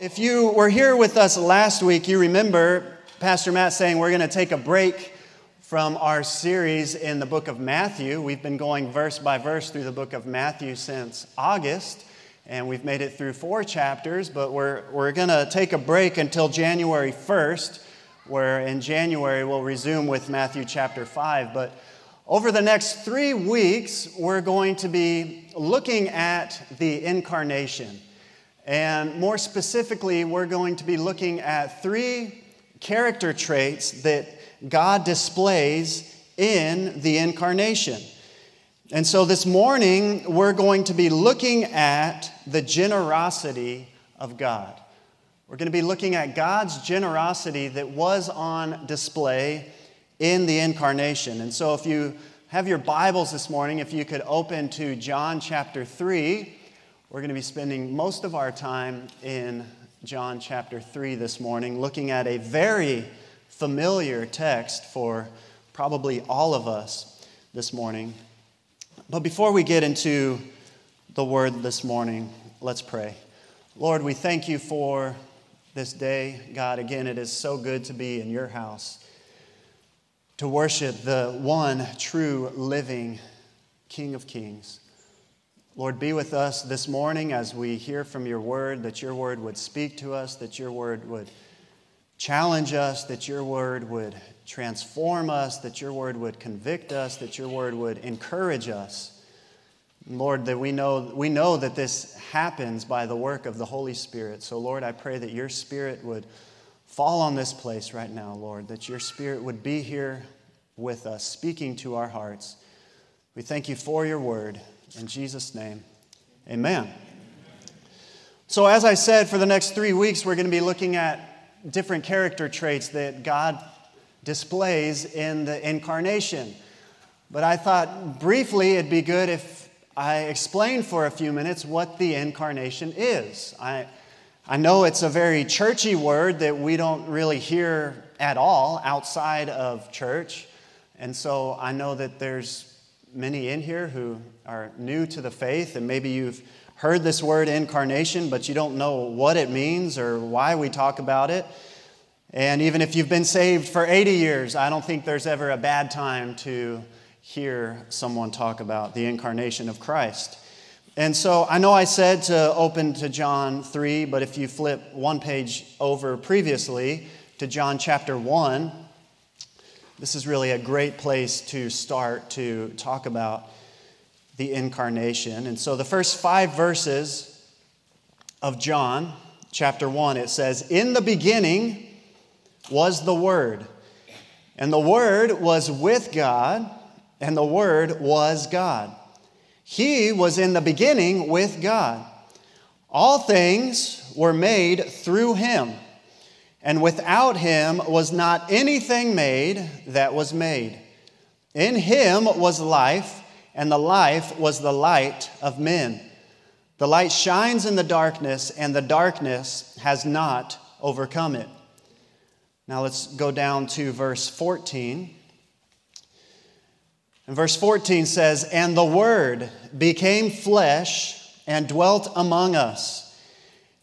If you were here with us last week, you remember Pastor Matt saying we're going to take a break from our series in the book of Matthew. We've been going verse by verse through the book of Matthew since August, and we've made it through four chapters, but we're, we're going to take a break until January 1st, where in January we'll resume with Matthew chapter 5. But over the next three weeks, we're going to be looking at the incarnation. And more specifically, we're going to be looking at three character traits that God displays in the incarnation. And so this morning, we're going to be looking at the generosity of God. We're going to be looking at God's generosity that was on display in the incarnation. And so if you have your Bibles this morning, if you could open to John chapter 3. We're going to be spending most of our time in John chapter 3 this morning, looking at a very familiar text for probably all of us this morning. But before we get into the word this morning, let's pray. Lord, we thank you for this day. God, again, it is so good to be in your house, to worship the one true living King of Kings. Lord, be with us this morning as we hear from your word, that your word would speak to us, that your word would challenge us, that your word would transform us, that your word would convict us, that your word would encourage us. Lord, that we know, we know that this happens by the work of the Holy Spirit. So, Lord, I pray that your spirit would fall on this place right now, Lord, that your spirit would be here with us, speaking to our hearts. We thank you for your word. In Jesus' name, amen. So, as I said, for the next three weeks, we're going to be looking at different character traits that God displays in the incarnation. But I thought briefly it'd be good if I explained for a few minutes what the incarnation is. I, I know it's a very churchy word that we don't really hear at all outside of church. And so I know that there's many in here who are new to the faith, and maybe you've heard this word incarnation, but you don't know what it means or why we talk about it. And even if you've been saved for 80 years, I don't think there's ever a bad time to hear someone talk about the incarnation of Christ. And so I know I said to open to John 3, but if you flip one page over previously to John chapter 1, this is really a great place to start to talk about the incarnation. And so the first five verses of John chapter 1, it says, In the beginning was the Word, and the Word was with God, and the Word was God. He was in the beginning with God. All things were made through him, and without him was not anything made that was made. In him was life and the life was the light of men. The light shines in the darkness, and the darkness has not overcome it. Now let's go down to verse 14. And verse 14 says, And the Word became flesh and dwelt among us.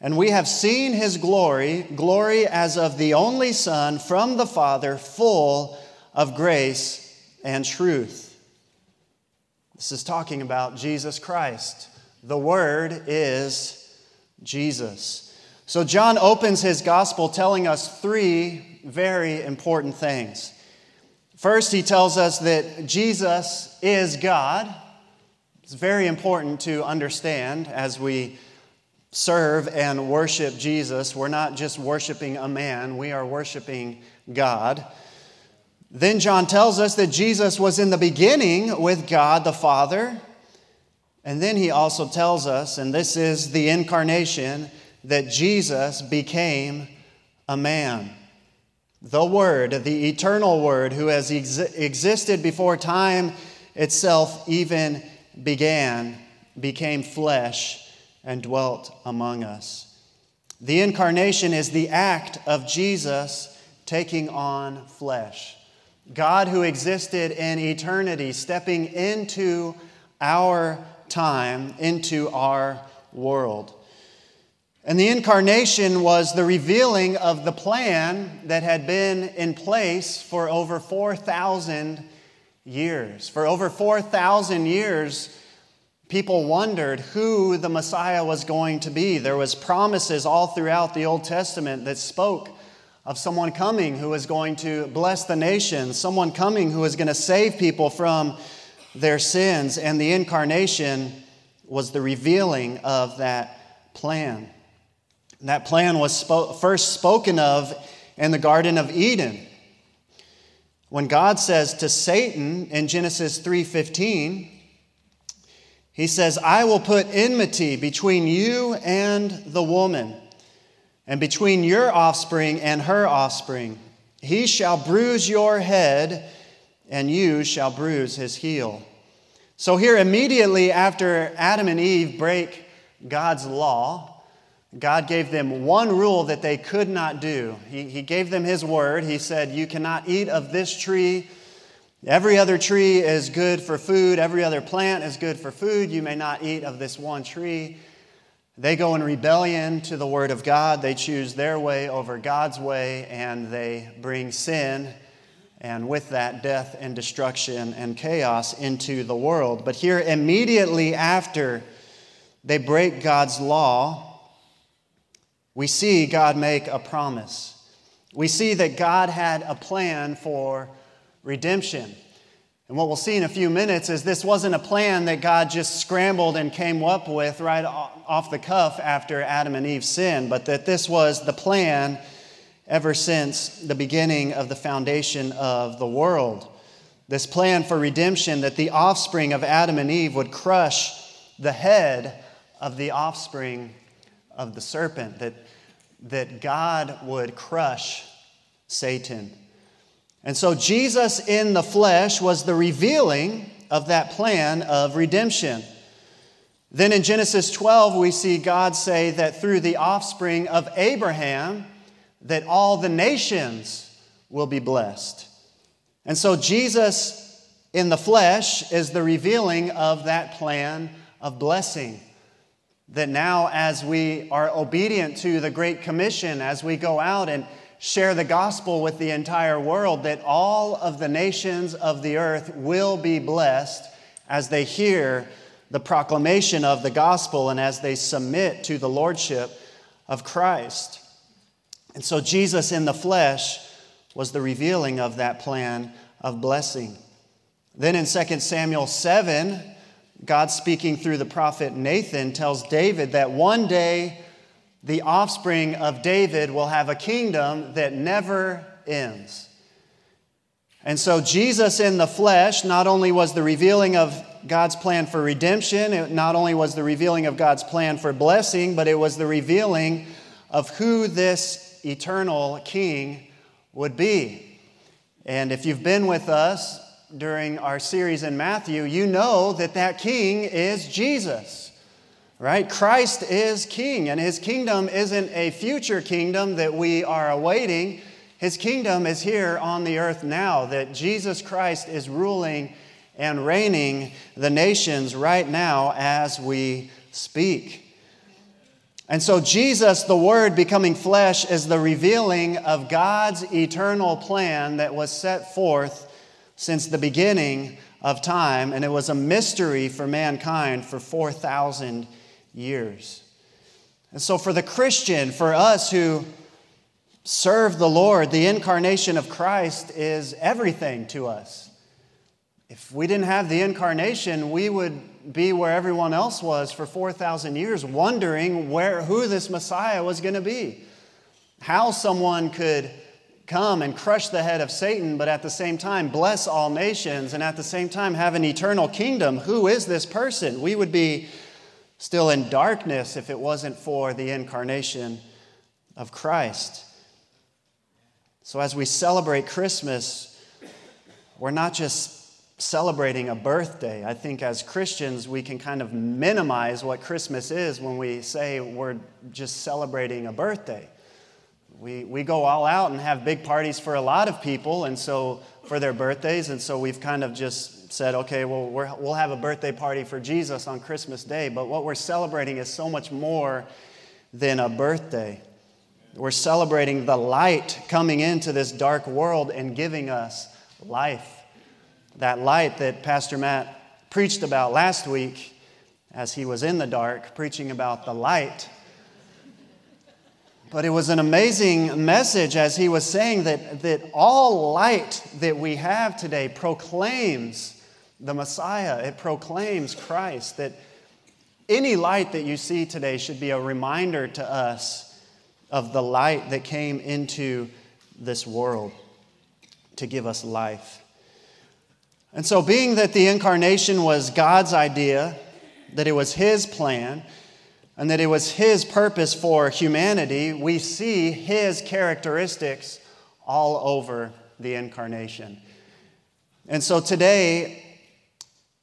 And we have seen his glory, glory as of the only Son from the Father, full of grace and truth. This is talking about Jesus Christ. The Word is Jesus. So, John opens his gospel telling us three very important things. First, he tells us that Jesus is God. It's very important to understand as we serve and worship Jesus. We're not just worshiping a man, we are worshiping God. Then John tells us that Jesus was in the beginning with God the Father. And then he also tells us, and this is the incarnation, that Jesus became a man. The Word, the eternal Word, who has ex- existed before time itself even began, became flesh and dwelt among us. The incarnation is the act of Jesus taking on flesh. God who existed in eternity, stepping into our time, into our world. And the incarnation was the revealing of the plan that had been in place for over 4,000 years. For over 4,000 years, people wondered who the Messiah was going to be. There was promises all throughout the Old Testament that spoke of someone coming who was going to bless the nation, someone coming who was going to save people from their sins, and the incarnation was the revealing of that plan. That plan was spo- first spoken of in the Garden of Eden. When God says to Satan in Genesis 3:15, he says, "I will put enmity between you and the woman, and between your offspring and her offspring. He shall bruise your head, and you shall bruise his heel." So here immediately after Adam and Eve break God's law, God gave them one rule that they could not do. He, he gave them His word. He said, You cannot eat of this tree. Every other tree is good for food, every other plant is good for food. You may not eat of this one tree. They go in rebellion to the word of God. They choose their way over God's way, and they bring sin and with that, death and destruction and chaos into the world. But here, immediately after they break God's law, we see God make a promise. We see that God had a plan for redemption. And what we'll see in a few minutes is this wasn't a plan that God just scrambled and came up with right off the cuff after Adam and Eve sinned, but that this was the plan ever since the beginning of the foundation of the world. This plan for redemption that the offspring of Adam and Eve would crush the head of the offspring of the serpent, that, that God would crush Satan. And so Jesus in the flesh was the revealing of that plan of redemption. Then in Genesis 12, we see God say that through the offspring of Abraham, that all the nations will be blessed. And so Jesus in the flesh is the revealing of that plan of blessing. That now, as we are obedient to the Great Commission, as we go out and share the gospel with the entire world, that all of the nations of the earth will be blessed as they hear the proclamation of the gospel and as they submit to the lordship of Christ. And so Jesus in the flesh was the revealing of that plan of blessing. Then in 2 Samuel 7, God speaking through the prophet Nathan tells David that one day the offspring of David will have a kingdom that never ends. And so, Jesus in the flesh not only was the revealing of God's plan for redemption, it not only was the revealing of God's plan for blessing, but it was the revealing of who this eternal king would be. And if you've been with us during our series in Matthew, you know that that king is Jesus, right? Christ is king, and his kingdom isn't a future kingdom that we are awaiting. His kingdom is here on the earth now, that Jesus Christ is ruling and reigning the nations right now as we speak. And so, Jesus, the Word becoming flesh, is the revealing of God's eternal plan that was set forth since the beginning of time, and it was a mystery for mankind for 4,000 years. And so, for the Christian, for us who serve the Lord, the incarnation of Christ is everything to us. If we didn't have the incarnation, we would be where everyone else was for 4,000 years, wondering where, who this Messiah was going to be. How someone could come and crush the head of Satan, but at the same time bless all nations, and at the same time have an eternal kingdom. Who is this person? We would be still in darkness if it wasn't for the incarnation of Christ. So, as we celebrate Christmas, we're not just celebrating a birthday. I think as Christians, we can kind of minimize what Christmas is when we say we're just celebrating a birthday. We, we go all out and have big parties for a lot of people, and so for their birthdays, and so we've kind of just said, okay, well, we will have a birthday party for Jesus on Christmas Day. But what we're celebrating is so much more than a birthday. We're celebrating the light coming into this dark world and giving us life. That light that Pastor Matt preached about last week as he was in the dark, preaching about the light. But it was an amazing message as he was saying that, that all light that we have today proclaims the Messiah, it proclaims Christ. That any light that you see today should be a reminder to us of the light that came into this world to give us life. And so, being that the incarnation was God's idea, that it was His plan, and that it was His purpose for humanity, we see His characteristics all over the incarnation. And so today,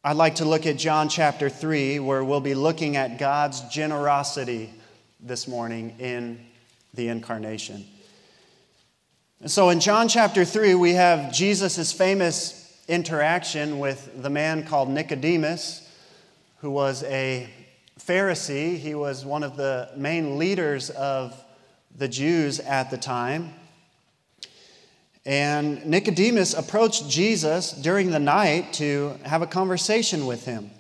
I'd like to look at John chapter 3, where we'll be looking at God's generosity this morning in the incarnation. And so in John chapter 3, we have Jesus' famous interaction with the man called Nicodemus, who was a Pharisee. He was one of the main leaders of the Jews at the time. And Nicodemus approached Jesus during the night to have a conversation with him.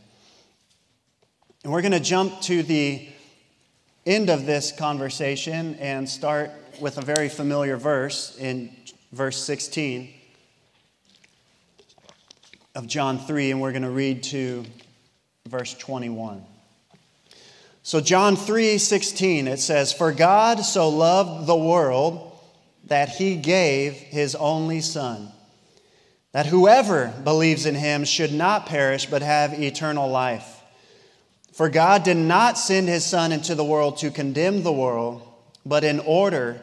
And we're going to jump to the end of this conversation and start with a very familiar verse in verse 16 of John 3, and we're going to read to verse 21. So, John 3 16, it says, For God so loved the world that he gave his only Son, that whoever believes in him should not perish but have eternal life. For God did not send his Son into the world to condemn the world, but in order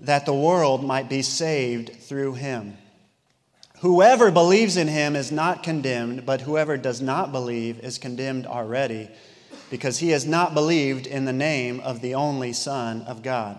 that the world might be saved through him. Whoever believes in him is not condemned, but whoever does not believe is condemned already, because he has not believed in the name of the only Son of God.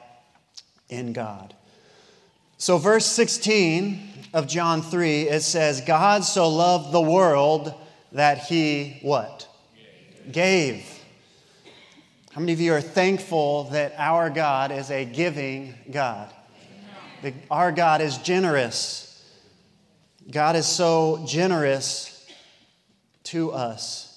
in God. So verse 16 of John 3, it says, God so loved the world that he what? Gave. How many of you are thankful that our God is a giving God? That our God is generous. God is so generous to us.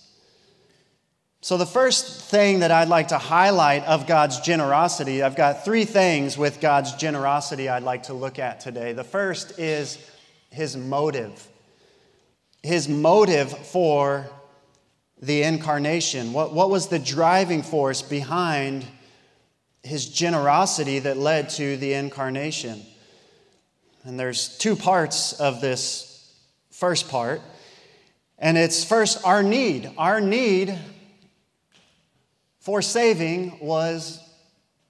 So, the first thing that I'd like to highlight of God's generosity, I've got three things with God's generosity I'd like to look at today. The first is his motive. His motive for the incarnation. What, what was the driving force behind his generosity that led to the incarnation? And there's two parts of this first part. And it's first our need. Our need for saving was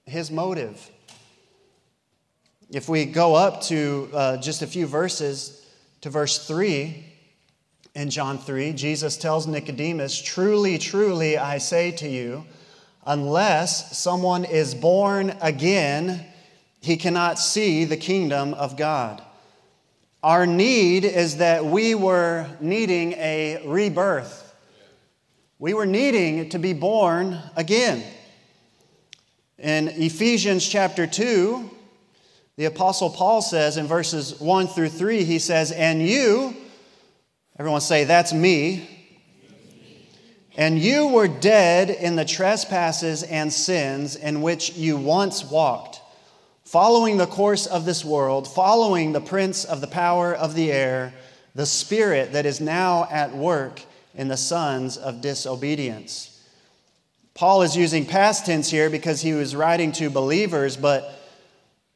his motive. If we go up to uh, just a few verses to verse 3 in John 3, Jesus tells Nicodemus, Truly, truly, I say to you, unless someone is born again, he cannot see the kingdom of God. Our need is that we were needing a rebirth. We were needing to be born again. In Ephesians chapter 2, the Apostle Paul says in verses 1 through 3, he says, And you, everyone say, That's me. And you were dead in the trespasses and sins in which you once walked, following the course of this world, following the prince of the power of the air, the spirit that is now at work in the sons of disobedience. Paul is using past tense here because he was writing to believers, but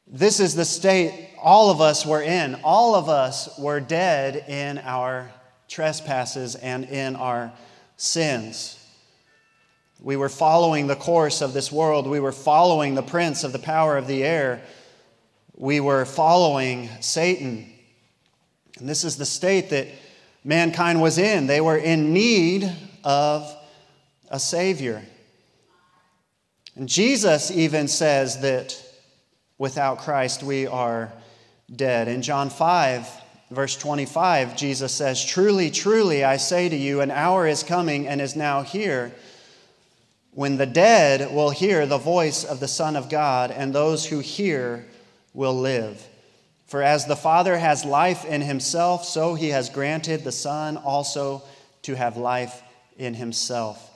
this is the state all of us were in. All of us were dead in our trespasses and in our sins. We were following the course of this world. We were following the prince of the power of the air. We were following Satan. And this is the state that mankind was in. They were in need of a Savior. And Jesus even says that without Christ we are dead. In John 5, verse 25, Jesus says, Truly, truly, I say to you, an hour is coming and is now here when the dead will hear the voice of the Son of God, and those who hear will live. For as the Father has life in himself, so he has granted the Son also to have life in himself.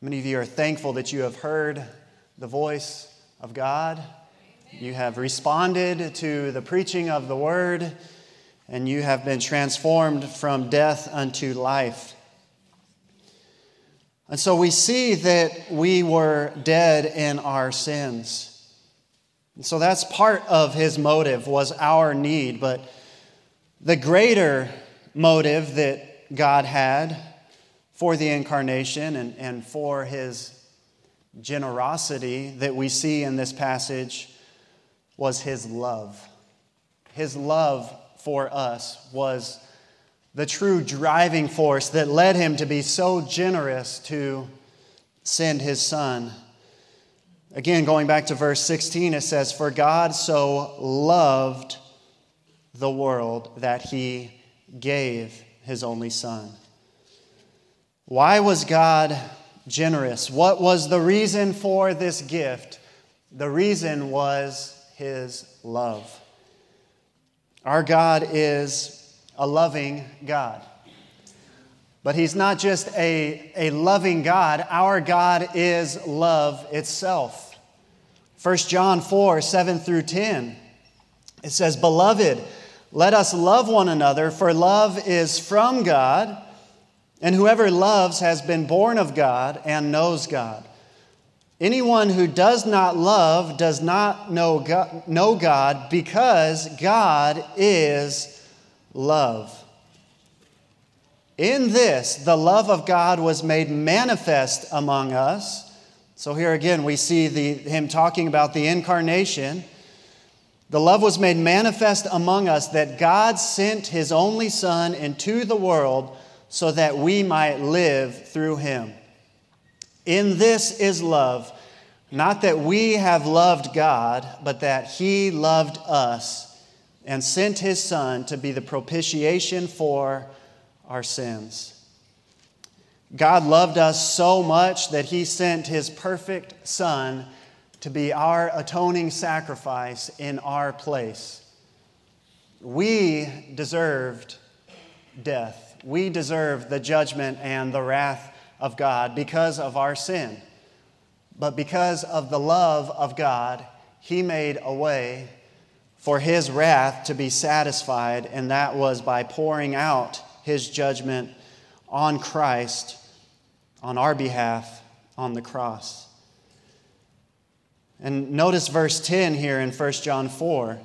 Many of you are thankful that you have heard the voice of God. You have responded to the preaching of the word, and you have been transformed from death unto life. And so we see that we were dead in our sins. And so that's part of his motive was our need, but the greater motive that God had for the incarnation and, and for his generosity that we see in this passage was his love. His love for us was the true driving force that led him to be so generous to send his son. Again, going back to verse 16, it says, For God so loved the world that he gave his only son. Why was God generous? What was the reason for this gift? The reason was his love. Our God is a loving God. But He's not just a, a loving God, our God is love itself. 1 John 4 7 through 10, it says, Beloved, let us love one another, for love is from God, and whoever loves has been born of God and knows God. Anyone who does not love does not know God, know God because God is love. In this, the love of God was made manifest among us. So here again, we see the, him talking about the incarnation. The love was made manifest among us that God sent his only Son into the world so that we might live through him. In this is love, not that we have loved God, but that he loved us and sent his Son to be the propitiation for our sins. God loved us so much that he sent his perfect Son to be our atoning sacrifice in our place. We deserved death. We deserved the judgment and the wrath of God because of our sin. But because of the love of God, he made a way for his wrath to be satisfied, and that was by pouring out his judgment on Christ on our behalf on the cross. And notice verse 10 here in 1 John 4.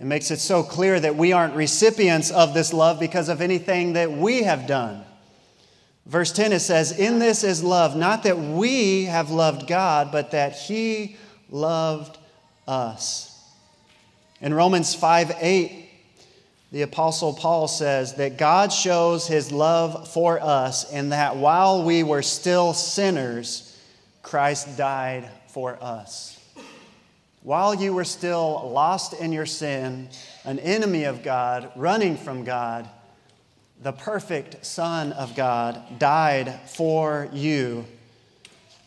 It makes it so clear that we aren't recipients of this love because of anything that we have done. Verse 10 it says, In this is love, not that we have loved God, but that He loved us. In Romans 5 8, the Apostle Paul says that God shows his love for us in that while we were still sinners, Christ died for us. While you were still lost in your sin, an enemy of God, running from God, the perfect Son of God died for you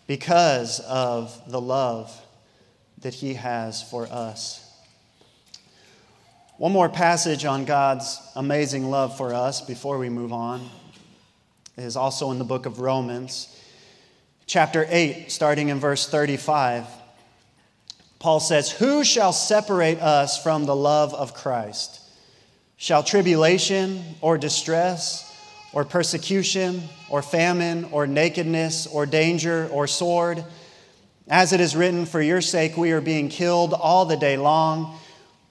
because of the love that he has for us. One more passage on God's amazing love for us before we move on is also in the book of Romans, chapter 8, starting in verse 35. Paul says, Who shall separate us from the love of Christ? Shall tribulation or distress or persecution or famine or nakedness or danger or sword? As it is written, For your sake we are being killed all the day long.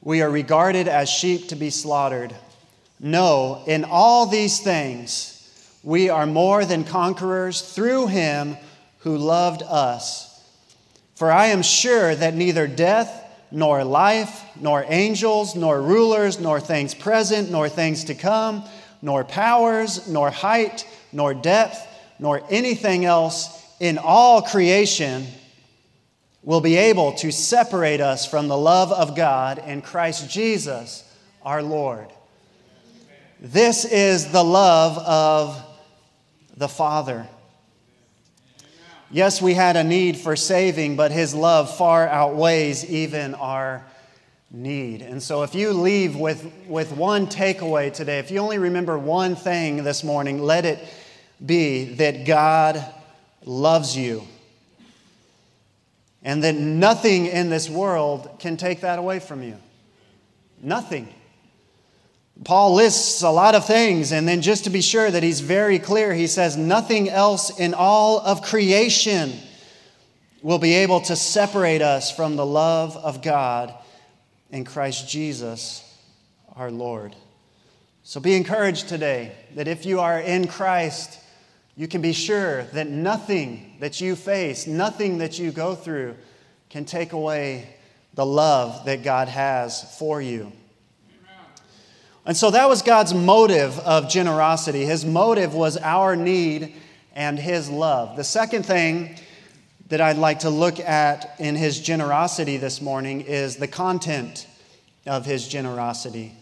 We are regarded as sheep to be slaughtered. No, in all these things, we are more than conquerors through him who loved us. For I am sure that neither death, nor life, nor angels, nor rulers, nor things present, nor things to come, nor powers, nor height, nor depth, nor anything else in all creation will be able to separate us from the love of God in Christ Jesus our Lord. This is the love of the Father. Yes, we had a need for saving, but His love far outweighs even our need. And so, if you leave with, with one takeaway today, if you only remember one thing this morning, let it be that God loves you. And that nothing in this world can take that away from you. Nothing. Paul lists a lot of things, and then just to be sure that he's very clear, he says, Nothing else in all of creation will be able to separate us from the love of God in Christ Jesus our Lord. So be encouraged today that if you are in Christ, you can be sure that nothing that you face, nothing that you go through, can take away the love that God has for you. And so that was God's motive of generosity. His motive was our need and His love. The second thing that I'd like to look at in His generosity this morning is the content of His generosity.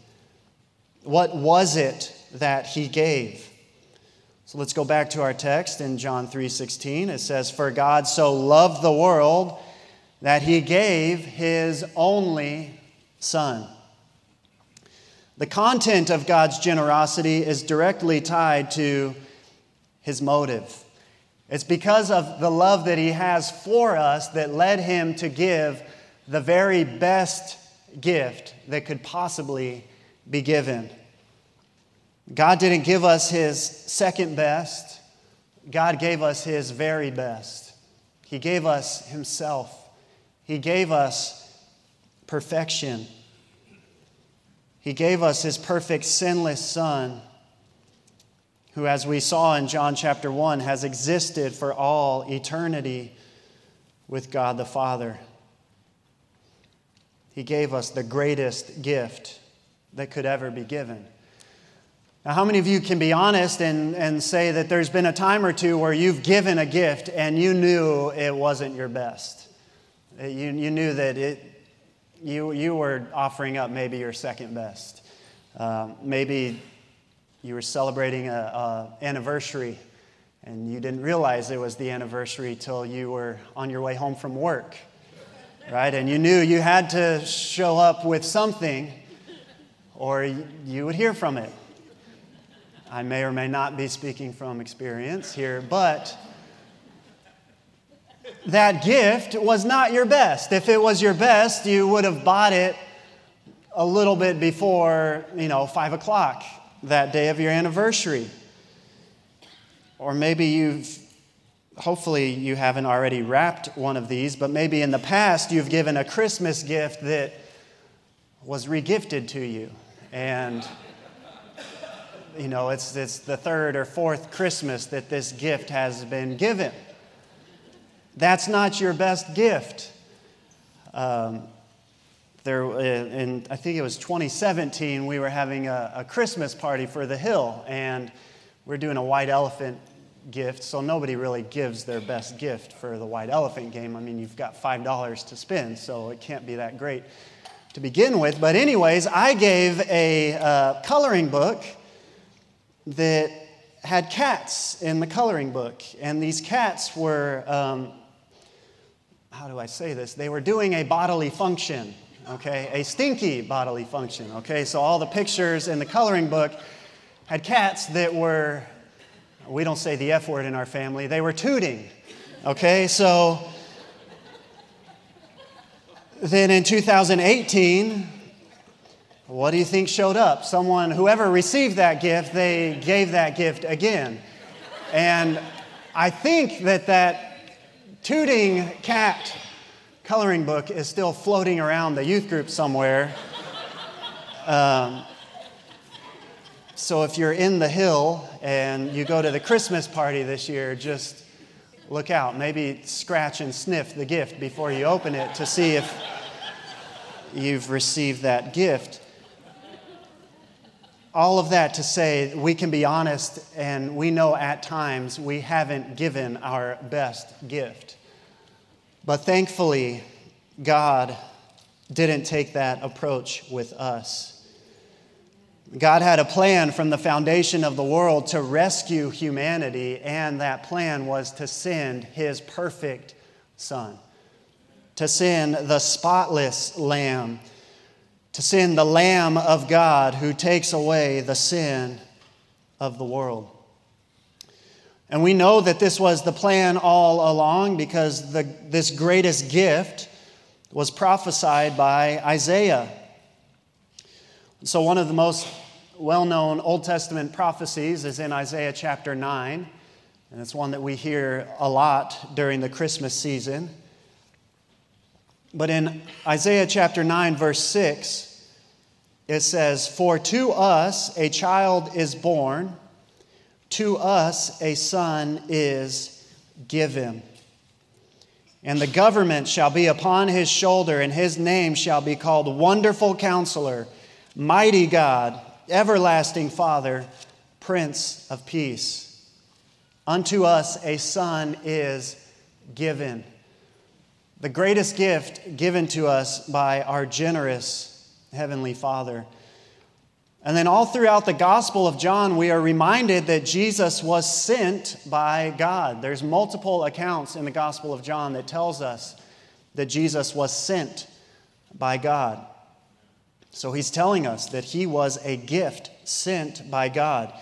What was it that He gave? So let's go back to our text in John 3:16. It says, "For God so loved the world that he gave his only son." The content of God's generosity is directly tied to his motive. It's because of the love that he has for us that led him to give the very best gift that could possibly be given. God didn't give us his second best, God gave us his very best. He gave us himself, he gave us perfection. He gave us his perfect, sinless Son, who, as we saw in John chapter 1, has existed for all eternity with God the Father. He gave us the greatest gift that could ever be given. Now, how many of you can be honest and, and say that there's been a time or two where you've given a gift and you knew it wasn't your best? You, you knew that it, you, you were offering up maybe your second best. Um, maybe you were celebrating an anniversary and you didn't realize it was the anniversary till you were on your way home from work, right? And you knew you had to show up with something or you would hear from it. I may or may not be speaking from experience here, but that gift was not your best. If it was your best, you would have bought it a little bit before, you know, five o'clock that day of your anniversary. Or maybe you've, hopefully, you haven't already wrapped one of these, but maybe in the past you've given a Christmas gift that was regifted to you. And you know, it's, it's the third or fourth Christmas that this gift has been given. That's not your best gift. Um, there, in, I think it was 2017, we were having a, a Christmas party for the Hill, and we're doing a white elephant gift, so nobody really gives their best gift for the white elephant game. I mean, you've got $5 to spend, so it can't be that great to begin with. But, anyways, I gave a uh, coloring book that had cats in the coloring book. And these cats were, um, how do I say this? They were doing a bodily function, okay? A stinky bodily function, okay? So all the pictures in the coloring book had cats that were, we don't say the F word in our family, they were tooting, okay? So then in 2018, what do you think showed up? Someone, whoever received that gift, they gave that gift again. And I think that that tooting cat coloring book is still floating around the youth group somewhere. Um, So if you're in the hill and you go to the Christmas party this year, just look out. Maybe scratch and sniff the gift before you open it to see if you've received that gift. All of that to say, we can be honest, and we know at times we haven't given our best gift. But thankfully, God didn't take that approach with us. God had a plan from the foundation of the world to rescue humanity, and that plan was to send his perfect Son, to send the spotless Lamb, to send the Lamb of God who takes away the sin of the world. And we know that this was the plan all along because the, this greatest gift was prophesied by Isaiah. So, one of the most well known Old Testament prophecies is in Isaiah chapter 9, and it's one that we hear a lot during the Christmas season. But in Isaiah chapter 9, verse 6, it says, For to us a child is born, to us a son is given. And the government shall be upon his shoulder, and his name shall be called Wonderful Counselor Mighty God, Everlasting Father, Prince of Peace. Unto us a son is given. The greatest gift given to us by our generous Heavenly Father. And then, all throughout the Gospel of John, we are reminded that Jesus was sent by God. There's multiple accounts in the Gospel of John that tells us that Jesus was sent by God. So he's telling us that he was a gift sent by God.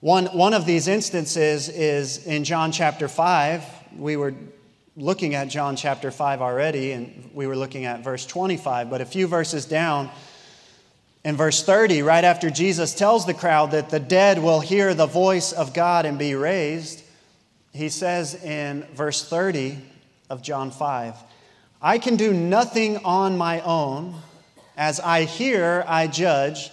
One, one of these instances is in John chapter 5. We were looking at John chapter 5 already, and we were looking at verse 25. But a few verses down, in verse 30, right after Jesus tells the crowd that the dead will hear the voice of God and be raised, he says in verse 30 of John 5, I can do nothing on my own. As I hear, I judge,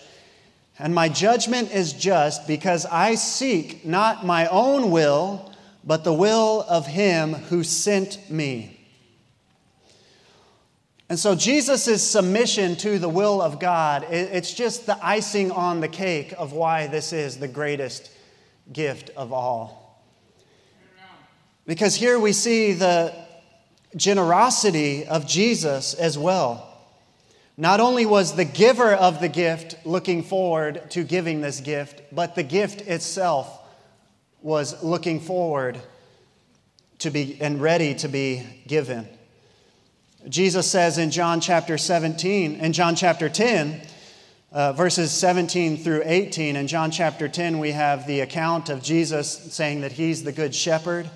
and my judgment is just because I seek not my own will, but the will of him who sent me. And so Jesus' submission to the will of God, it's just the icing on the cake of why this is the greatest gift of all. Because here we see the generosity of Jesus as well. Not only was the giver of the gift looking forward to giving this gift, but the gift itself was looking forward to be and ready to be given. Jesus says in John chapter 17, in John chapter 10, uh, verses 17 through 18. In John chapter 10, we have the account of Jesus saying that he's the good shepherd.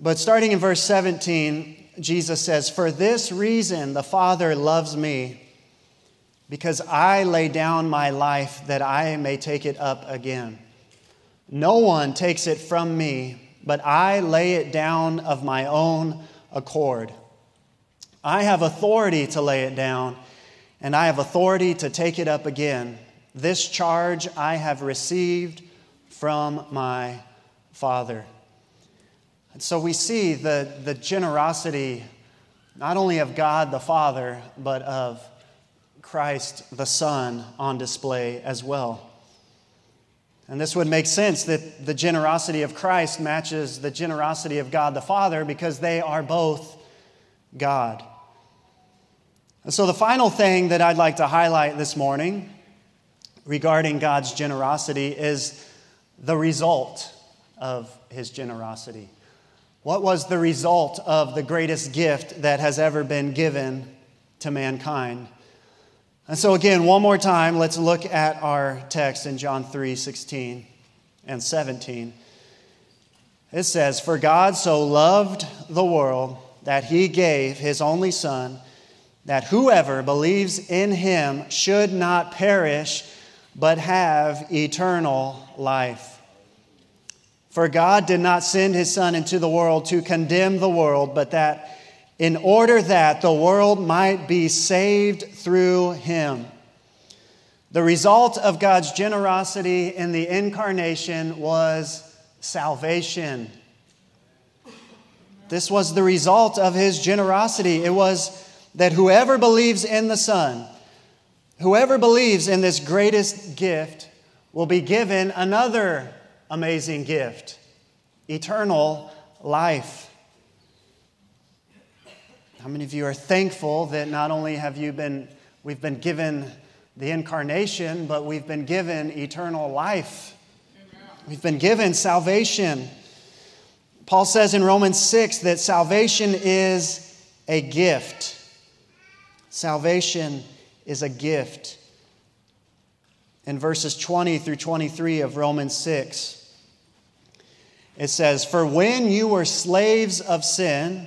But starting in verse 17, Jesus says, For this reason the Father loves me, because I lay down my life that I may take it up again. No one takes it from me, but I lay it down of my own accord. I have authority to lay it down, and I have authority to take it up again. This charge I have received from my Father. And so we see the, the generosity not only of God the Father, but of Christ the Son on display as well. And this would make sense that the generosity of Christ matches the generosity of God the Father because they are both God. And so, the final thing that I'd like to highlight this morning regarding God's generosity is the result of his generosity. What was the result of the greatest gift that has ever been given to mankind? And so, again, one more time, let's look at our text in John 3 16 and 17. It says, For God so loved the world that he gave his only Son, that whoever believes in him should not perish, but have eternal life. For God did not send his Son into the world to condemn the world, but that in order that the world might be saved through him. The result of God's generosity in the incarnation was salvation. This was the result of his generosity. It was that whoever believes in the Son, whoever believes in this greatest gift, will be given another amazing gift eternal life. How many of you are thankful that not only have you been, we've been given the incarnation, but we've been given eternal life? We've been given salvation. Paul says in Romans 6 that salvation is a gift. Salvation is a gift. In verses 20 through 23 of Romans 6, it says, For when you were slaves of sin,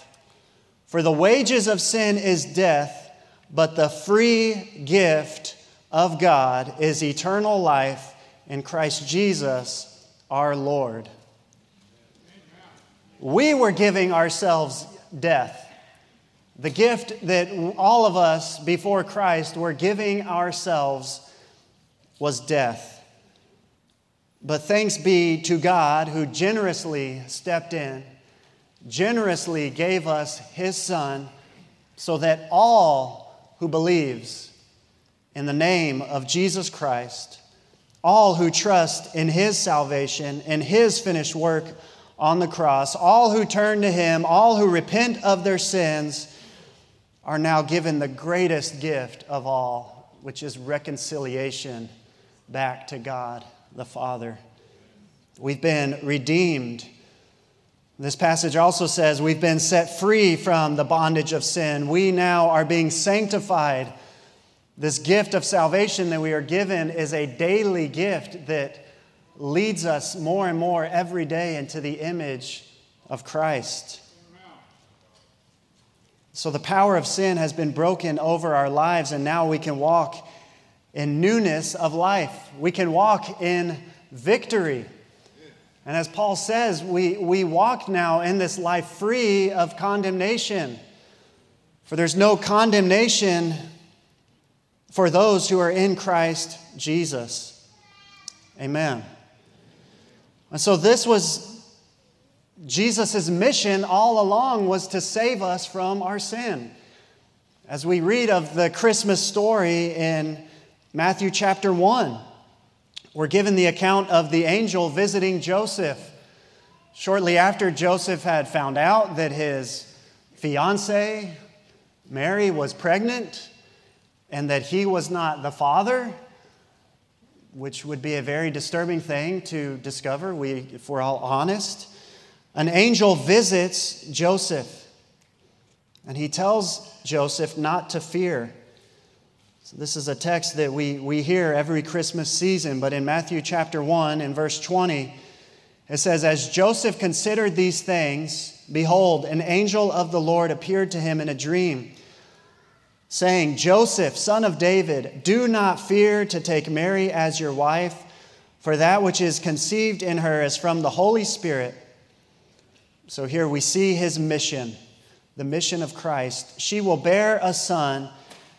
For the wages of sin is death, but the free gift of God is eternal life in Christ Jesus our Lord we were giving ourselves death. The gift that all of us before Christ were giving ourselves was death. But thanks be to God who generously stepped in, generously gave us his Son, so that all who believes in the name of Jesus Christ, all who trust in his salvation and his finished work on the cross. All who turn to him, all who repent of their sins, are now given the greatest gift of all, which is reconciliation back to God the Father. We've been redeemed. This passage also says we've been set free from the bondage of sin. We now are being sanctified. This gift of salvation that we are given is a daily gift that leads us more and more every day into the image of Christ. So the power of sin has been broken over our lives, and now we can walk in newness of life. We can walk in victory. And as Paul says, we, we walk now in this life free of condemnation. For there's no condemnation for those who are in Christ Jesus. Amen. And so this was Jesus' mission all along was to save us from our sin. As we read of the Christmas story in Matthew chapter 1, we're given the account of the angel visiting Joseph. Shortly after Joseph had found out that his fiancee, Mary, was pregnant and that he was not the father, which would be a very disturbing thing to discover, we, if we're all honest. An angel visits Joseph, and he tells Joseph not to fear. So this is a text that we, we hear every Christmas season, but in Matthew chapter 1, in verse 20, it says, As Joseph considered these things, behold, an angel of the Lord appeared to him in a dream saying, Joseph, son of David, do not fear to take Mary as your wife, for that which is conceived in her is from the Holy Spirit. So here we see his mission, the mission of Christ. She will bear a son,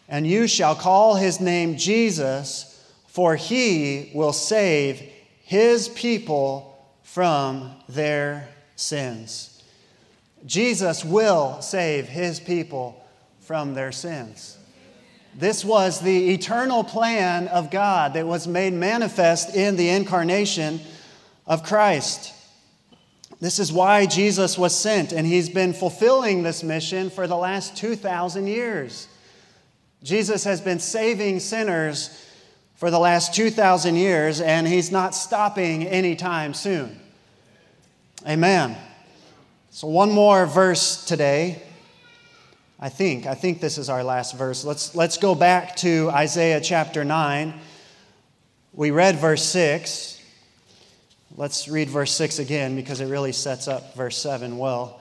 and you shall call his name Jesus, for he will save his people from their sins. Jesus will save his people from their sins. This was the eternal plan of God that was made manifest in the incarnation of Christ. This is why Jesus was sent, and he's been fulfilling this mission for the last 2,000 years. Jesus has been saving sinners for the last 2,000 years, and he's not stopping anytime soon. Amen. So, one more verse today. I think. I think this is our last verse. Let's, let's go back to Isaiah chapter 9. We read verse 6. Let's read verse 6 again because it really sets up verse 7 well.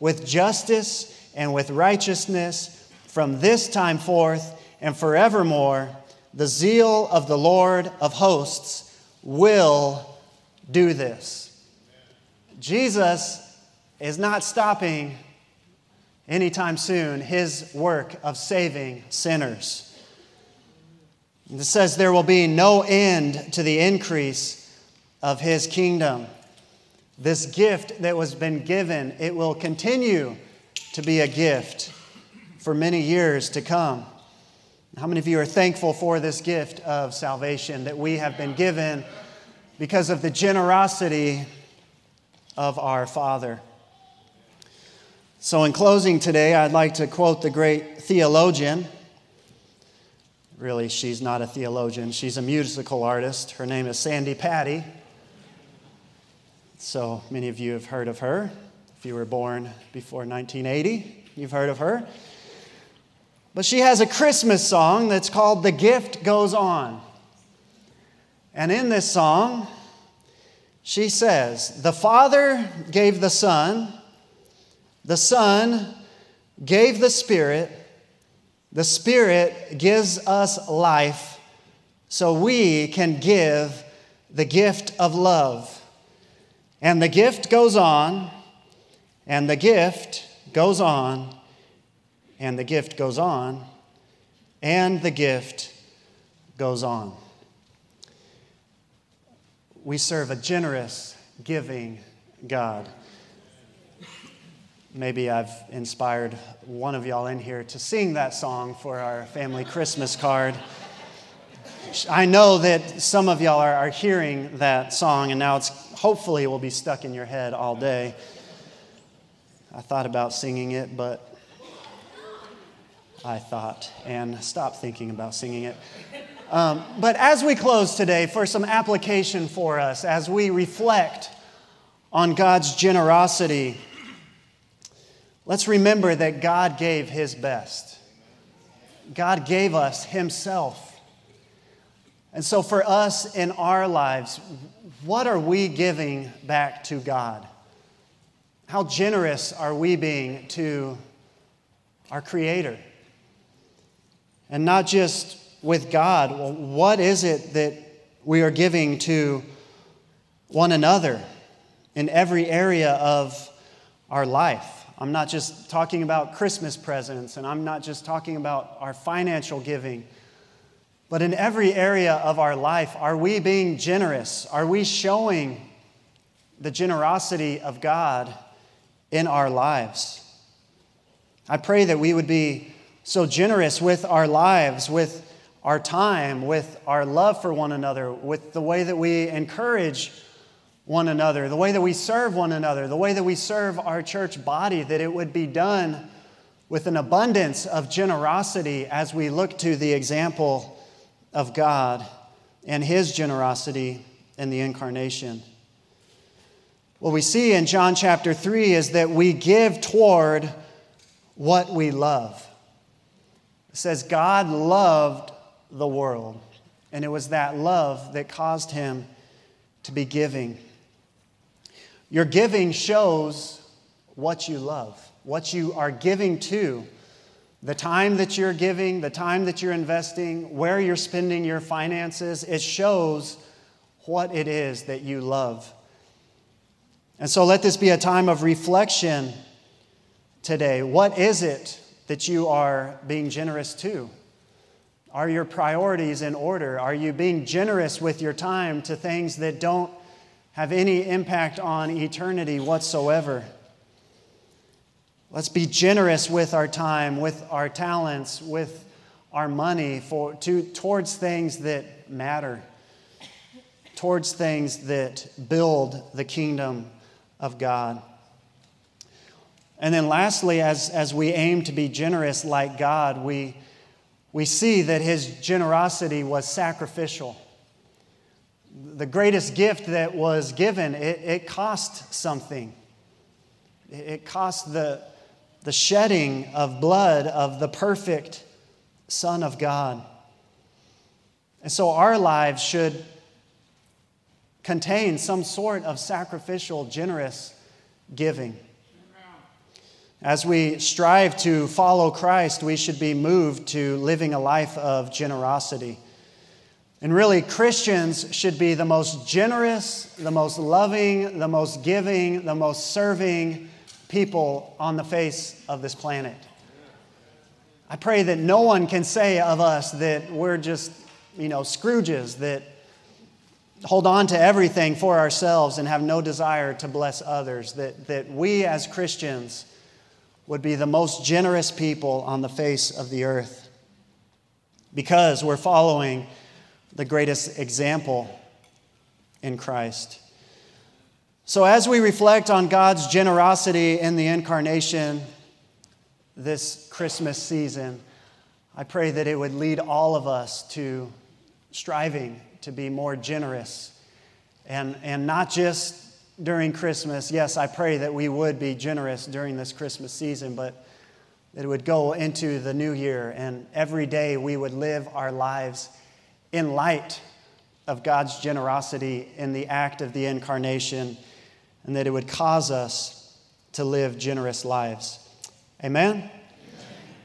with justice and with righteousness from this time forth and forevermore. The zeal of the Lord of hosts will do this. Jesus is not stopping anytime soon his work of saving sinners. It says there will be no end to the increase of his kingdom. This gift that was been given, it will continue to be a gift for many years to come. How many of you are thankful for this gift of salvation that we have been given because of the generosity of our Father? So, in closing today, I'd like to quote the great theologian. Really, she's not a theologian, she's a musical artist. Her name is Sandi Patty. So many of you have heard of her. If you were born before 1980, you've heard of her. But she has a Christmas song that's called The Gift Goes On. And in this song, she says, The Father gave the Son, the Son gave the Spirit, the Spirit gives us life so we can give the gift of love. And the gift goes on, and the gift goes on, and the gift goes on, and the gift goes on. We serve a generous, giving God. Maybe I've inspired one of y'all in here to sing that song for our family Christmas card. I know that some of y'all are, are hearing that song, and now it's hopefully it will be stuck in your head all day. I thought about singing it, but I thought and stopped thinking about singing it. Um, but as we close today, for some application for us, as we reflect on God's generosity, let's remember that God gave His best. God gave us Himself. And so, for us in our lives, what are we giving back to God? How generous are we being to our Creator? And not just with God, what is it that we are giving to one another in every area of our life? I'm not just talking about Christmas presents, and I'm not just talking about our financial giving but in every area of our life, are we being generous? Are we showing the generosity of God in our lives? I pray that we would be so generous with our lives, with our time, with our love for one another, with the way that we encourage one another, the way that we serve one another, the way that we serve our church body, that it would be done with an abundance of generosity as we look to the example of God and his generosity in the incarnation. What we see in John chapter 3 is that we give toward what we love. It says, God loved the world, and it was that love that caused him to be giving. Your giving shows what you love, what you are giving to the time that you're giving, the time that you're investing, where you're spending your finances, it shows what it is that you love. And so let this be a time of reflection today. What is it that you are being generous to? Are your priorities in order? Are you being generous with your time to things that don't have any impact on eternity whatsoever? Let's be generous with our time, with our talents, with our money for, to, towards things that matter. towards things that build the kingdom of God. And then, lastly, as, as we aim to be generous like God, we, we see that his generosity was sacrificial. The greatest gift that was given, it, it cost something. It cost the, the shedding of blood of the perfect Son of God. And so our lives should contain some sort of sacrificial, generous giving. As we strive to follow Christ, we should be moved to living a life of generosity. And really, Christians should be the most generous, the most loving, the most giving, the most serving people on the face of this planet. I pray that no one can say of us that we're just, you know, Scrooges, that hold on to everything for ourselves and have no desire to bless others, that, that we as Christians would be the most generous people on the face of the earth because we're following the greatest example in Christ. So, as we reflect on God's generosity in the incarnation this Christmas season, I pray that it would lead all of us to striving to be more generous. And, and not just during Christmas. Yes, I pray that we would be generous during this Christmas season, but that it would go into the new year and every day we would live our lives in light of God's generosity in the act of the incarnation, and that it would cause us to live generous lives. Amen? Amen.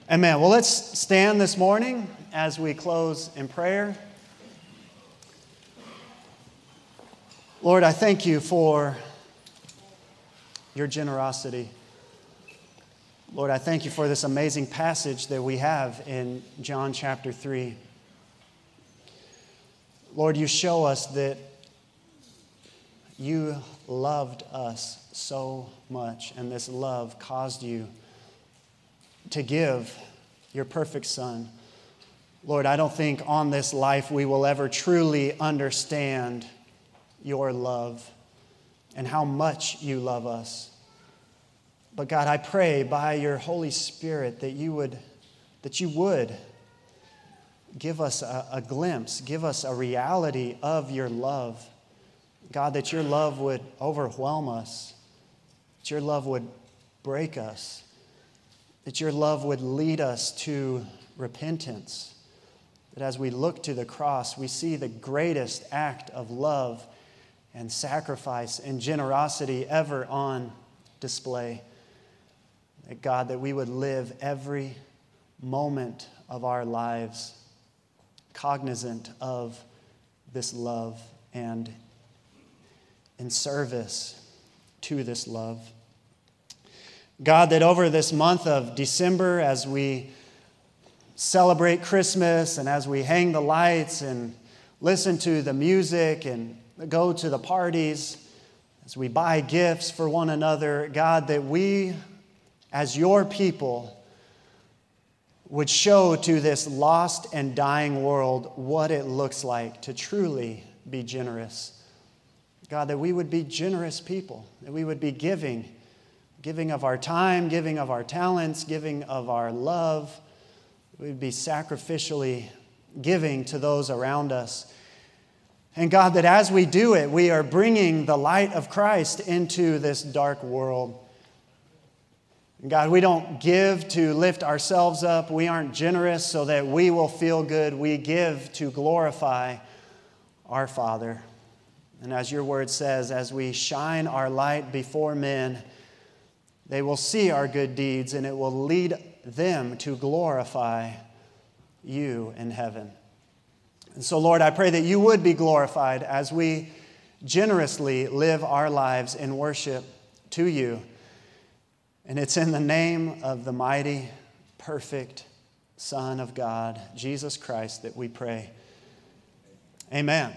Amen. Well, let's stand this morning as we close in prayer. Lord, I thank you for your generosity. Lord, I thank you for this amazing passage that we have in John chapter 3. Lord, you show us that you loved us so much, and this love caused you to give your perfect Son. Lord, I don't think on this life we will ever truly understand your love and how much you love us. But God, I pray by your Holy Spirit that you would, that you would give us a, a glimpse, give us a reality of your love. God, that your love would overwhelm us, that your love would break us, that your love would lead us to repentance. That as we look to the cross, we see the greatest act of love and sacrifice and generosity ever on display. That God, that we would live every moment of our lives cognizant of this love and in service to this love. God, that over this month of December, as we celebrate Christmas and as we hang the lights and listen to the music and go to the parties, as we buy gifts for one another, God, that we, as your people, would show to this lost and dying world what it looks like to truly be generous. God, that we would be generous people, that we would be giving, giving of our time, giving of our talents, giving of our love. We would be sacrificially giving to those around us. And God, that as we do it, we are bringing the light of Christ into this dark world. God, we don't give to lift ourselves up. We aren't generous so that we will feel good. We give to glorify our Father. And as your word says, as we shine our light before men, they will see our good deeds and it will lead them to glorify you in heaven. And so, Lord, I pray that you would be glorified as we generously live our lives in worship to you. And it's in the name of the mighty, perfect Son of God, Jesus Christ, that we pray. Amen.